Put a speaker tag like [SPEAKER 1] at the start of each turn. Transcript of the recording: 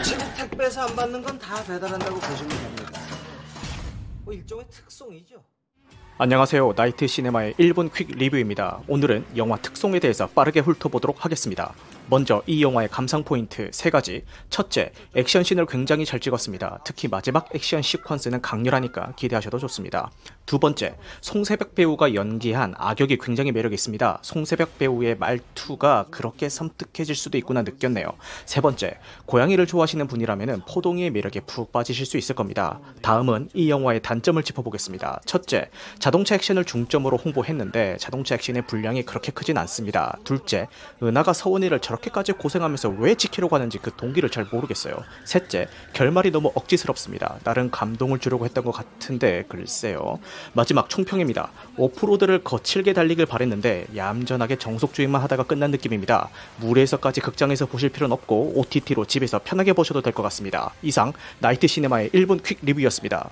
[SPEAKER 1] 우체국 택배에서 안 받는 건 다 배달한다고 보시면 됩니다. 뭐 일종의 특송이죠.
[SPEAKER 2] 안녕하세요. 나이트 시네마의 1분 퀵 리뷰입니다. 오늘은 영화 특송에 대해서 빠르게 훑어보도록 하겠습니다. 먼저 이 영화의 감상 포인트 세 가지. 첫째, 액션씬을 굉장히 잘 찍었습니다. 특히 마지막 액션 시퀀스는 강렬하니까 기대하셔도 좋습니다. 두 번째, 송세벽 배우가 연기한 악역이 굉장히 매력 있습니다. 송세벽 배우의 말투가 그렇게 섬뜩해질 수도 있구나 느꼈네요. 세 번째, 고양이를 좋아하시는 분이라면 포동이의 매력에 푹 빠지실 수 있을 겁니다. 다음은 이 영화의 단점을 짚어보겠습니다. 첫째, 자동차 액션을 중점으로 홍보했는데 자동차 액션의 분량이 그렇게 크진 않습니다. 둘째, 은하가 서원이를 저렇게 까지 고생하면서 왜 지키려고 하는지 그 동기를 잘 모르겠어요. 셋째, 결말이 너무 억지스럽습니다. 나름 감동을 주려고 했던 것 같은데 글쎄요. 마지막 총평입니다. 오프로드를 거칠게 달리길 바랬는데 얌전하게 정속주행만 하다가 끝난 느낌입니다. 무리해서까지 극장에서 보실 필요는 없고 OTT로 집에서 편하게 보셔도 될 것 같습니다. 이상 나이트 시네마의 1분 퀵 리뷰였습니다.